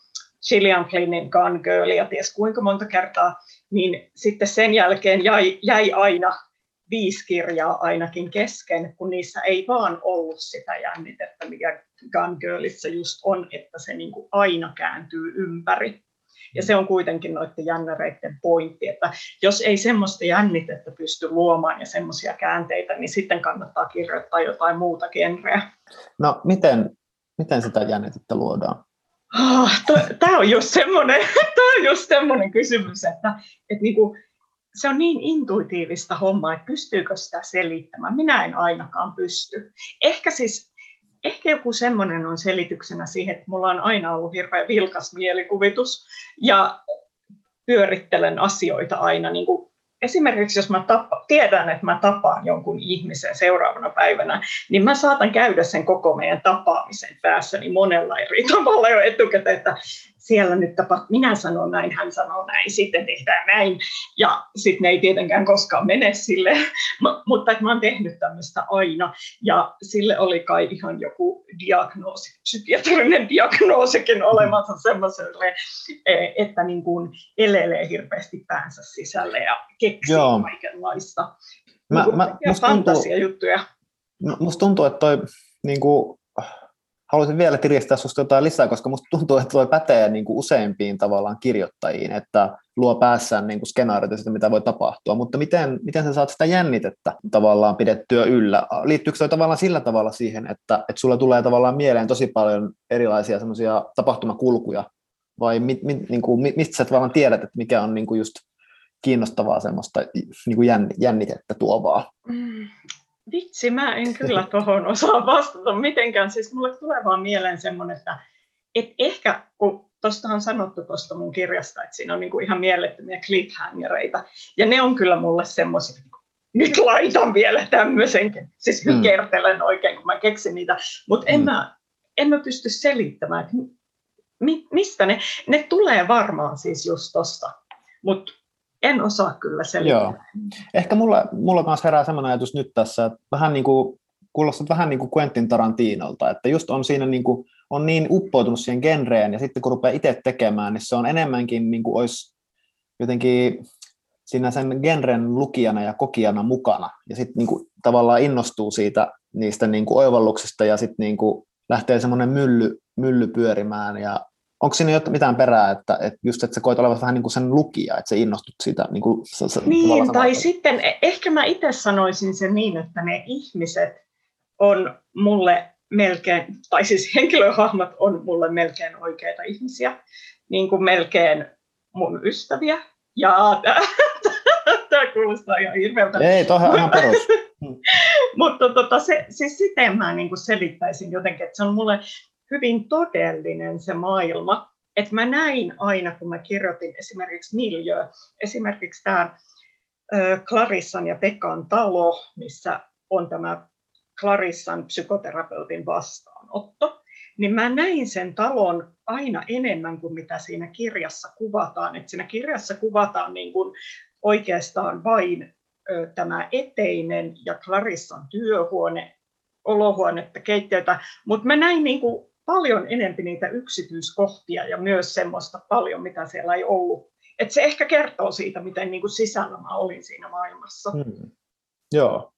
Gillian Flynnin Gun Girl ja ties kuinka monta kertaa, niin sitten sen jälkeen jäi, jäi aina viisi kirjaa ainakin kesken, kun niissä ei vaan ollut sitä jännitettä, mikä Gun Girlissa just on, että se niin kuin aina kääntyy ympäri. Ja se on kuitenkin noiden jännäreiden pointti, että jos ei semmoista jännitettä pysty luomaan ja semmoisia käänteitä, niin sitten kannattaa kirjoittaa jotain muuta genreä. No miten, miten sitä jännitettä luodaan? Oh, Tämä on just semmoinen, on just semmoinen kysymys, että, että niinku, se on niin intuitiivista hommaa, että pystyykö sitä selittämään. Minä en ainakaan pysty. Ehkä siis ehkä joku semmoinen on selityksenä siihen, että mulla on aina ollut hirveän vilkas mielikuvitus ja pyörittelen asioita aina. Niin kuin esimerkiksi jos mä tapa, tiedän, että mä tapaan jonkun ihmisen seuraavana päivänä, niin mä saatan käydä sen koko meidän tapaamisen päässäni monella eri tavalla jo etukäteen, että siellä nyt tapa, minä sanon näin, hän sanoo näin, sitten tehdään näin, ja sitten ne ei tietenkään koskaan mene sille, mutta että mä oon tehnyt tämmöistä aina, ja sille oli kai ihan joku diagnoosi, psykiatrinen diagnoosikin olemassa semmoiselle, e, että niin kuin elelee hirveästi päänsä sisälle ja keksii Joo. kaikenlaista mä, niin mä, musta. Tuntuu, musta tuntuu, että toi niin kuin, haluaisin vielä kirjastää sinusta jotain lisää, koska minusta tuntuu, että tuo pätee niin kuin useimpiin tavallaan kirjoittajiin, että luo päässään niin kuin skenaarioita mitä voi tapahtua, mutta miten, miten sä saat sitä jännitettä tavallaan pidettyä yllä? Liittyykö se tavallaan sillä tavalla siihen, että, että sulle tulee tavallaan mieleen tosi paljon erilaisia semmoisia tapahtumakulkuja, vai mit, mit, niin kuin, mistä sä tavallaan tiedät, että mikä on niin kuin just kiinnostavaa semmoista niin kuin jännitettä tuovaa? Mm. Vitsi, mä en kyllä tuohon osaa vastata mitenkään. Siis mulle tulee vaan mieleen semmoinen, että et ehkä, kun tuosta on sanottu tuosta mun kirjasta, että siinä on niinku ihan mielettömiä cliffhangereita, ja ne on kyllä mulle semmoisia, nyt laitan vielä tämmöisenkin. Siis mm. kertelen oikein, kun mä keksin niitä, mutta en, mm. mä, en mä pysty selittämään, että mi, mistä ne, ne tulee varmaan siis just tosta, mutta en osaa kyllä selittää. Joo. Ehkä mulla, mulla myös herää sellainen ajatus nyt tässä, että vähän niin kuin, kuulostaa vähän niin kuin Quentin Tarantinolta, että just on siinä niin kuin, on niin uppoutunut siihen genreen, ja sitten kun rupeaa itse tekemään, niin se on enemmänkin niin kuin olisi jotenkin siinä sen genren lukijana ja kokijana mukana, ja sitten niin kuin, tavallaan innostuu siitä niistä niin kuin oivalluksista, ja sitten niin kuin, lähtee semmoinen mylly, mylly pyörimään, ja onko siinä mitään perää, että, että just että sä koet olevan vähän niin kuin sen lukija, että sä innostut siitä? Niin, kuin, se, se, niin tai että... sitten e- ehkä mä itse sanoisin sen niin, että ne ihmiset on mulle melkein, tai siis henkilöhahmot on mulle melkein oikeita ihmisiä, niin kuin melkein mun ystäviä. Ja tämä kuulostaa ihan hirveältä. Ei, toihan ihan perus. Mutta tota, se, siis siten mä niin kuin selittäisin jotenkin, että se on mulle hyvin todellinen se maailma. Että mä näin aina, kun mä kirjoitin esimerkiksi Miljö, esimerkiksi tämä Clarissan ja Pekan talo, missä on tämä Clarissan psykoterapeutin vastaanotto, niin mä näin sen talon aina enemmän kuin mitä siinä kirjassa kuvataan. Et siinä kirjassa kuvataan niin kuin oikeastaan vain ö, tämä eteinen ja Clarissan työhuone, olohuonetta, keittiötä, mutta mä näin niin kuin paljon enempi niitä yksityiskohtia ja myös semmoista paljon, mitä siellä ei ollut. Et se ehkä kertoo siitä, miten niin kuin sisällä mä olin siinä maailmassa. Hmm. Joo,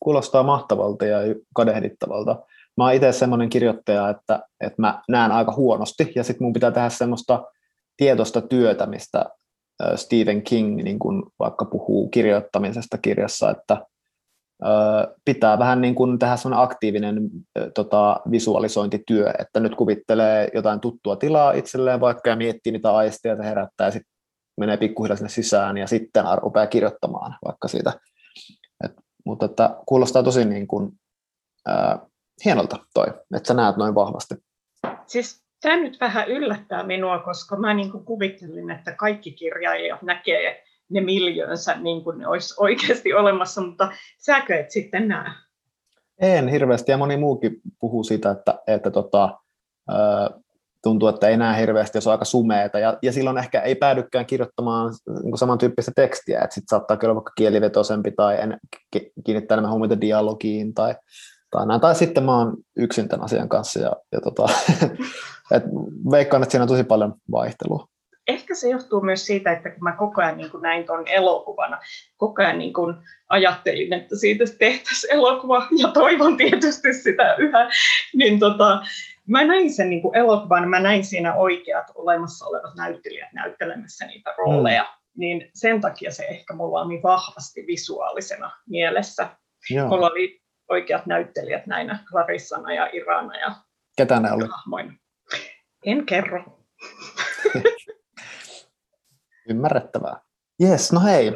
kuulostaa mahtavalta ja kadehdittavalta. Mä oon itse semmoinen kirjoittaja, että, että mä näen aika huonosti ja sitten mun pitää tehdä semmoista tietoista työtä, mistä Stephen King niin kun vaikka puhuu kirjoittamisesta kirjassa, että pitää vähän niin kuin tehdä sellainen aktiivinen tota, visualisointityö, että nyt kuvittelee jotain tuttua tilaa itselleen vaikka ja miettii niitä aisteja, että herättää ja sitten menee pikkuhiljaa sinne sisään ja sitten rupeaa kirjoittamaan vaikka siitä. Et, mutta että kuulostaa tosi niin kuin, ää, hienolta toi, että sä näet noin vahvasti. Siis tämä nyt vähän yllättää minua, koska mä niin kuin kuvittelin, että kaikki kirjailijat näkee ne miljöönsä niin kuin ne olisi oikeasti olemassa, mutta säkö et sitten näe? En hirveästi, ja moni muukin puhuu siitä, että, että tota, tuntuu, että ei näe hirveästi, jos on aika sumeeta, ja, ja silloin ehkä ei päädykään kirjoittamaan niin samantyyppistä tekstiä, että sitten saattaa olla vaikka kielivetoisempi tai en, kiinnittää enemmän huomiota dialogiin tai, tai näin. Tai sitten mä oon yksin tämän asian kanssa, ja, ja tota, et veikkaan, että siinä on tosi paljon vaihtelua ehkä se johtuu myös siitä, että kun mä koko ajan niin kuin näin tuon elokuvana, koko ajan niin kuin ajattelin, että siitä tehtäisiin elokuva, ja toivon tietysti sitä yhä, niin tota, mä näin sen niin kuin elokuvan, mä näin siinä oikeat olemassa olevat näyttelijät näyttelemässä niitä rooleja, mm. niin sen takia se ehkä mulla on niin vahvasti visuaalisena mielessä. Joo. Mulla oli oikeat näyttelijät näinä Clarissana ja Irana ja Ketä ne oli? En kerro. Ymmärrettävää. Jes, no hei.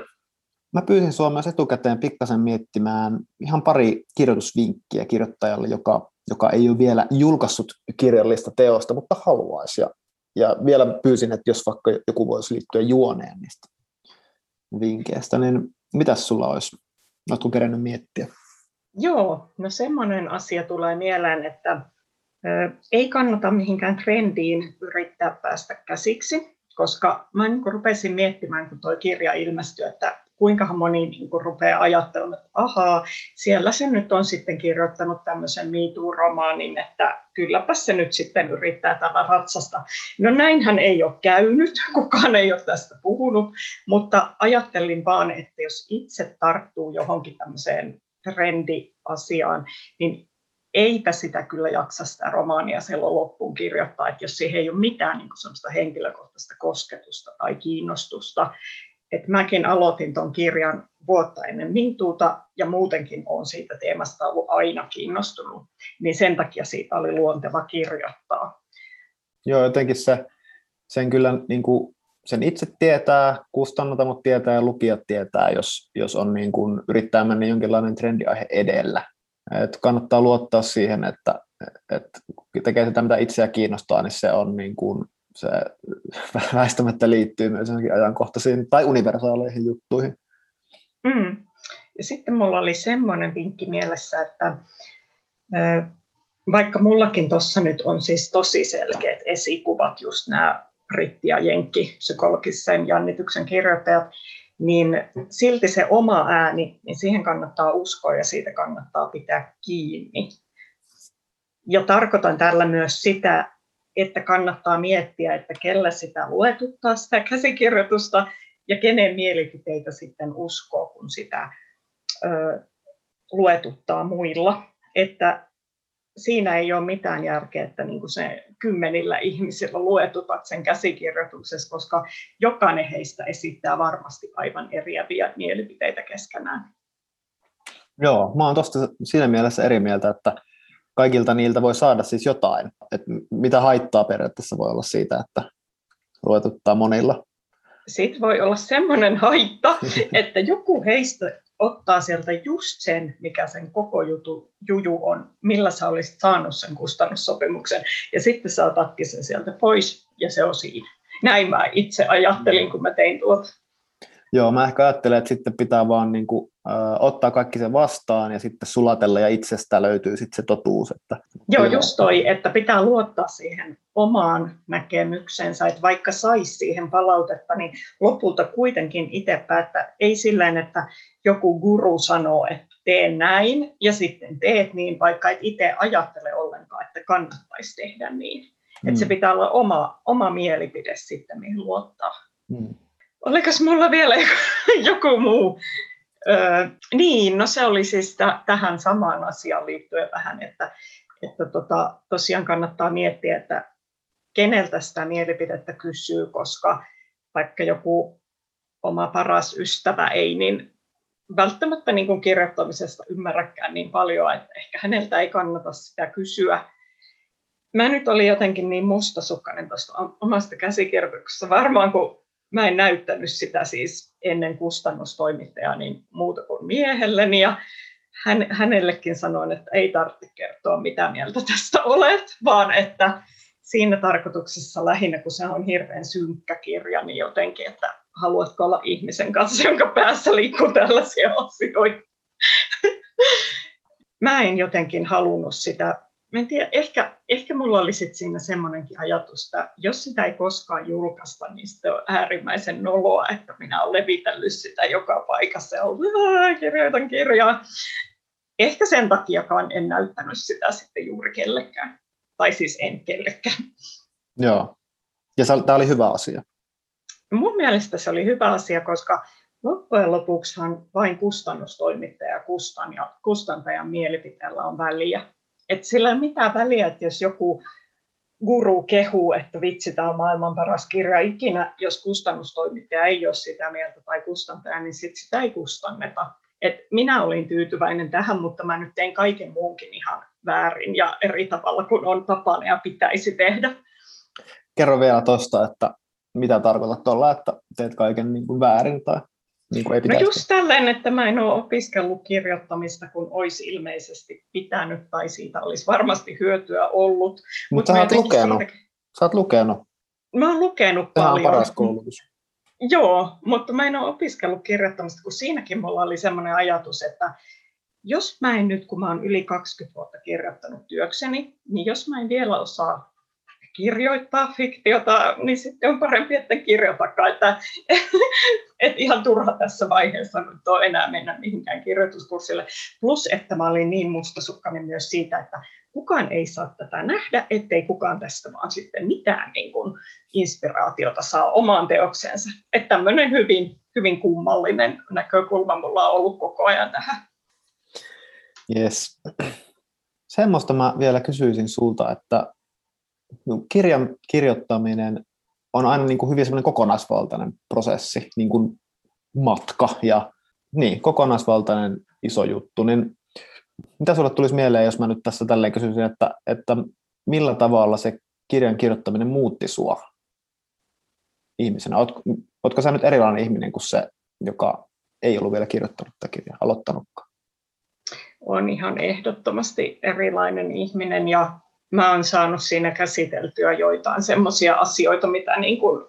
Mä pyysin sua myös etukäteen pikkasen miettimään ihan pari kirjoitusvinkkiä kirjoittajalle, joka, joka ei ole vielä julkaissut kirjallista teosta, mutta haluaisi. Ja, ja vielä pyysin, että jos vaikka joku voisi liittyä juoneen niistä vinkkeistä, niin mitä sulla olisi? Oletko kerännyt miettiä? Joo, no semmoinen asia tulee mieleen, että Ei kannata mihinkään trendiin yrittää päästä käsiksi, koska mä niin rupesin miettimään, kun tuo kirja ilmestyi, että kuinka moni niin kuin rupeaa ajattelemaan, että ahaa, siellä se nyt on sitten kirjoittanut tämmöisen MeToo-romaanin, että kylläpä se nyt sitten yrittää tällä ratsasta. No näinhän ei ole käynyt, kukaan ei ole tästä puhunut, mutta ajattelin vaan, että jos itse tarttuu johonkin tämmöiseen trendiasiaan, niin eipä sitä kyllä jaksa sitä romaania silloin loppuun kirjoittaa, että jos siihen ei ole mitään niin sellaista henkilökohtaista kosketusta tai kiinnostusta. Et mäkin aloitin tuon kirjan vuotta ennen Mintuuta ja muutenkin olen siitä teemasta ollut aina kiinnostunut, niin sen takia siitä oli luonteva kirjoittaa. Joo, jotenkin se, sen kyllä niin kuin, sen itse tietää, kustannota, mutta tietää ja lukijat tietää, jos, jos on niin kuin, yrittää mennä jonkinlainen trendiaihe edellä. Et kannattaa luottaa siihen, että, että tekee sitä, mitä itseä kiinnostaa, niin se on niin kuin, se väistämättä liittyy myös ajankohtaisiin tai universaaleihin juttuihin. Mm. Ja sitten mulla oli semmoinen vinkki mielessä, että vaikka mullakin tuossa nyt on siis tosi selkeät esikuvat, just nämä britti- ja jenkki psykologisen jännityksen kirjoittajat, niin silti se oma ääni, niin siihen kannattaa uskoa ja siitä kannattaa pitää kiinni. Ja tarkoitan tällä myös sitä, että kannattaa miettiä, että kellä sitä luetuttaa sitä käsikirjoitusta ja kenen mielipiteitä sitten uskoo, kun sitä ö, luetuttaa muilla. Että siinä ei ole mitään järkeä, että niin kuin se kymmenillä ihmisillä luetutat sen käsikirjoituksessa, koska jokainen heistä esittää varmasti aivan eriäviä mielipiteitä keskenään. Joo, mä oon tuosta siinä mielessä eri mieltä, että kaikilta niiltä voi saada siis jotain. Että mitä haittaa periaatteessa voi olla siitä, että luetuttaa monilla? Sitten voi olla semmoinen haitta, että joku heistä ottaa sieltä just sen, mikä sen koko jutu, juju on, millä sä olisit saanut sen kustannussopimuksen, ja sitten sä otatkin sen sieltä pois, ja se on siinä. Näin mä itse ajattelin, kun mä tein tuota. Joo, mä ehkä ajattelen, että sitten pitää vaan niin kuin, ottaa kaikki sen vastaan ja sitten sulatella ja itsestä löytyy sitten se totuus. Että, Joo, just toi, että pitää luottaa siihen omaan näkemyksensä, että vaikka saisi siihen palautetta, niin lopulta kuitenkin itse päättää, ei silleen, että joku guru sanoo, että tee näin ja sitten teet niin, vaikka et itse ajattele ollenkaan, että kannattaisi tehdä niin. Mm. Että se pitää olla oma, oma mielipide sitten, mihin luottaa. Mm. Oliko mulla vielä joku muu? Öö, niin, no se oli siis t- tähän samaan asiaan liittyen vähän, että, että tota, tosiaan kannattaa miettiä, että keneltä sitä mielipidettä kysyy, koska vaikka joku oma paras ystävä ei, niin välttämättä niin kuin kirjoittamisesta ymmärräkään niin paljon, että ehkä häneltä ei kannata sitä kysyä. Mä nyt olin jotenkin niin mustasukkainen tuosta omasta käsikirjoituksesta. Varmaan kun mä en näyttänyt sitä siis ennen kustannustoimittajaa niin muuta kuin miehelleni ja hän, hänellekin sanoin, että ei tarvitse kertoa mitä mieltä tästä olet, vaan että siinä tarkoituksessa lähinnä, kun se on hirveän synkkä kirja, niin jotenkin, että haluatko olla ihmisen kanssa, jonka päässä liikkuu tällaisia asioita. Mä en jotenkin halunnut sitä mä en tiedä, ehkä, ehkä mulla oli sit siinä semmoinenkin ajatus, että jos sitä ei koskaan julkaista, niin sitten on äärimmäisen noloa, että minä olen levitellyt sitä joka paikassa ja ollut, kirjoitan kirjaa. Ehkä sen takiakaan en näyttänyt sitä sitten juuri kellekään. Tai siis en kellekään. Joo. Ja tämä oli hyvä asia. Mun mielestä se oli hyvä asia, koska loppujen lopuksihan vain kustannustoimittaja ja kustantajan mielipiteellä on väliä että sillä ei mitään väliä, että jos joku guru kehuu, että vitsi, tämä on maailman paras kirja ikinä, jos kustannustoimittaja ei ole sitä mieltä tai kustantaja, niin sit sitä ei kustanneta. Et minä olin tyytyväinen tähän, mutta mä nyt tein kaiken muunkin ihan väärin ja eri tavalla kuin on tapana ja pitäisi tehdä. Kerro vielä tuosta, että mitä tarkoitat tuolla, että teet kaiken niin kuin väärin tai niin kuin ei no just tällainen, että mä en ole opiskellut kirjoittamista, kun olisi ilmeisesti pitänyt tai siitä olisi varmasti hyötyä ollut. Mutta Mut sä oot lukenut. Sä oot lukenut. Mä oon lukenut Tämä paljon. on paras koulutus. Joo, mutta mä en ole opiskellut kirjoittamista, kun siinäkin mulla oli sellainen ajatus, että jos mä en nyt, kun mä oon yli 20 vuotta kirjoittanut työkseni, niin jos mä en vielä osaa kirjoittaa fiktiota, niin sitten on parempi, että kirjoitakaan. Että, et ihan turha tässä vaiheessa nyt on enää mennä mihinkään kirjoituskurssille. Plus, että mä olin niin mustasukkainen myös siitä, että kukaan ei saa tätä nähdä, ettei kukaan tästä vaan sitten mitään niin kuin inspiraatiota saa omaan teokseensa. Että tämmöinen hyvin, hyvin kummallinen näkökulma mulla on ollut koko ajan tähän. Yes. Semmoista mä vielä kysyisin sulta, että kirjan kirjoittaminen on aina niin kuin hyvin semmoinen kokonaisvaltainen prosessi, niin kuin matka ja niin, kokonaisvaltainen iso juttu, niin mitä sinulle tulisi mieleen, jos mä nyt tässä tälleen kysyisin, että, että millä tavalla se kirjan kirjoittaminen muutti sua ihmisenä? Oot, ootko sä nyt erilainen ihminen kuin se, joka ei ollut vielä kirjoittanut tätä kirjaa, aloittanutkaan? On ihan ehdottomasti erilainen ihminen ja mä oon saanut siinä käsiteltyä joitain semmoisia asioita, mitä niin kuin,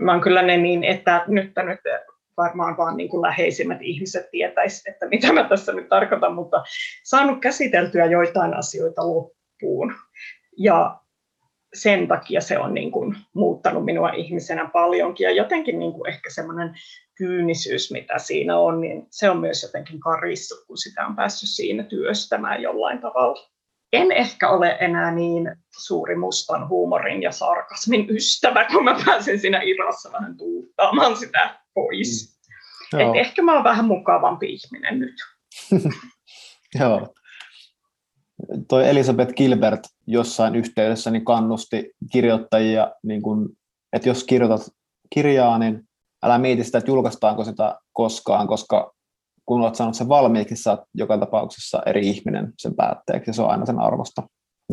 mä oon kyllä ne niin että nyt varmaan vaan niin kuin läheisimmät ihmiset tietäisivät, että mitä mä tässä nyt tarkoitan, mutta saanut käsiteltyä joitain asioita loppuun. Ja sen takia se on niin kuin muuttanut minua ihmisenä paljonkin. Ja jotenkin niin kuin ehkä semmoinen kyynisyys, mitä siinä on, niin se on myös jotenkin karissut, kun sitä on päässyt siinä työstämään jollain tavalla en ehkä ole enää niin suuri mustan huumorin ja sarkasmin ystävä, kun mä pääsen siinä irrassa vähän tuuttaamaan sitä pois. Mm. Et ehkä mä oon vähän mukavampi ihminen nyt. Joo. Toi Elisabeth Gilbert jossain yhteydessä niin kannusti kirjoittajia, niin kun, että jos kirjoitat kirjaa, niin älä mieti sitä, että julkaistaanko sitä koskaan, koska kun olet saanut sen valmiiksi, sä oot joka tapauksessa eri ihminen sen päätteeksi, ja se on aina sen arvosta.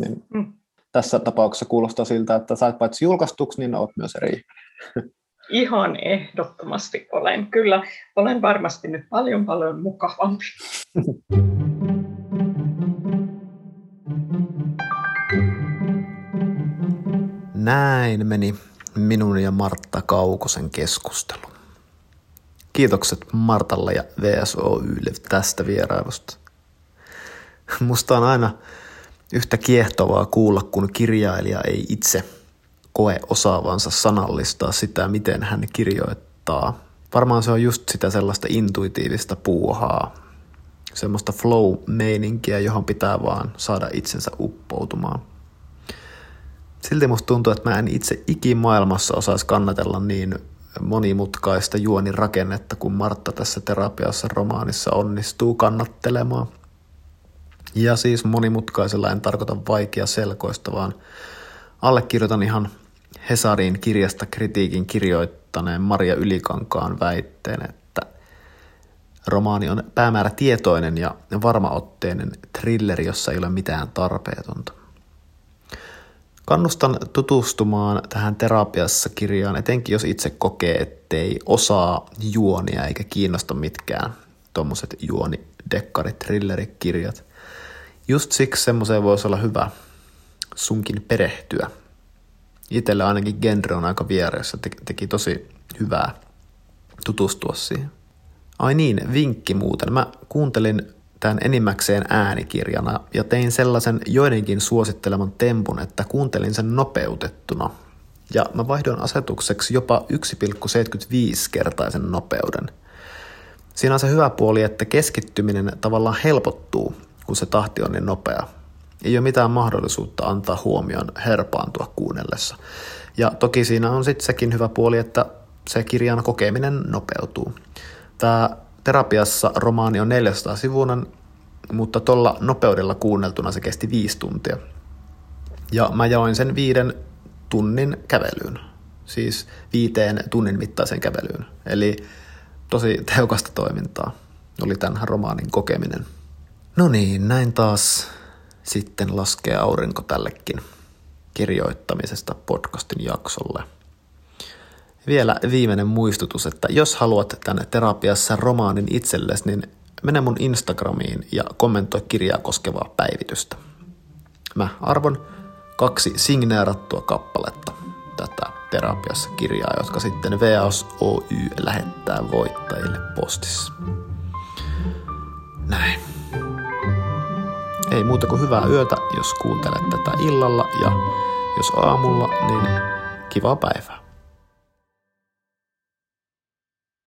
Niin mm. Tässä tapauksessa kuulostaa siltä, että sait paitsi julkaistuksi, niin olet myös eri ihminen. Ihan ehdottomasti olen. Kyllä, olen varmasti nyt paljon paljon mukavampi. Näin meni minun ja Martta Kaukosen keskustelu. Kiitokset Martalle ja VSOYlle tästä vierailusta. Musta on aina yhtä kiehtovaa kuulla, kun kirjailija ei itse koe osaavansa sanallistaa sitä, miten hän kirjoittaa. Varmaan se on just sitä sellaista intuitiivista puuhaa, semmoista flow-meininkiä, johon pitää vaan saada itsensä uppoutumaan. Silti musta tuntuu, että mä en itse ikimaailmassa osaisi kannatella niin monimutkaista juonirakennetta, kun Martta tässä terapiassa romaanissa onnistuu kannattelemaan. Ja siis monimutkaisella en tarkoita vaikea selkoista, vaan allekirjoitan ihan Hesarin kirjasta kritiikin kirjoittaneen Maria Ylikankaan väitteen, että romaani on päämäärä tietoinen ja varmaotteinen trilleri, jossa ei ole mitään tarpeetonta. Kannustan tutustumaan tähän terapiassa kirjaan, etenkin jos itse kokee, ettei osaa juonia eikä kiinnosta mitkään tuommoiset juoni dekkarit, thrillerikirjat. Just siksi semmoiseen voisi olla hyvä sunkin perehtyä. Itelle ainakin genre on aika vieressä, teki tosi hyvää tutustua siihen. Ai niin, vinkki muuten. Mä kuuntelin tämän enimmäkseen äänikirjana ja tein sellaisen joidenkin suositteleman tempun, että kuuntelin sen nopeutettuna. Ja mä vaihdoin asetukseksi jopa 1,75-kertaisen nopeuden. Siinä on se hyvä puoli, että keskittyminen tavallaan helpottuu, kun se tahti on niin nopea. Ei ole mitään mahdollisuutta antaa huomioon herpaantua kuunnellessa. Ja toki siinä on sitten sekin hyvä puoli, että se kirjan kokeminen nopeutuu. Tämä terapiassa romaani on 400 sivuinen, mutta tuolla nopeudella kuunneltuna se kesti viisi tuntia. Ja mä jaoin sen viiden tunnin kävelyyn, siis viiteen tunnin mittaisen kävelyyn. Eli tosi tehokasta toimintaa oli tämän romaanin kokeminen. No niin, näin taas sitten laskee aurinko tällekin kirjoittamisesta podcastin jaksolle – vielä viimeinen muistutus, että jos haluat tänne terapiassa romaanin itsellesi, niin mene mun Instagramiin ja kommentoi kirjaa koskevaa päivitystä. Mä arvon kaksi signeerattua kappaletta tätä terapiassa kirjaa, jotka sitten VAS Oy lähettää voittajille postissa. Näin. ei muuta kuin hyvää yötä, jos kuuntelet tätä illalla ja jos aamulla, niin kivaa päivää.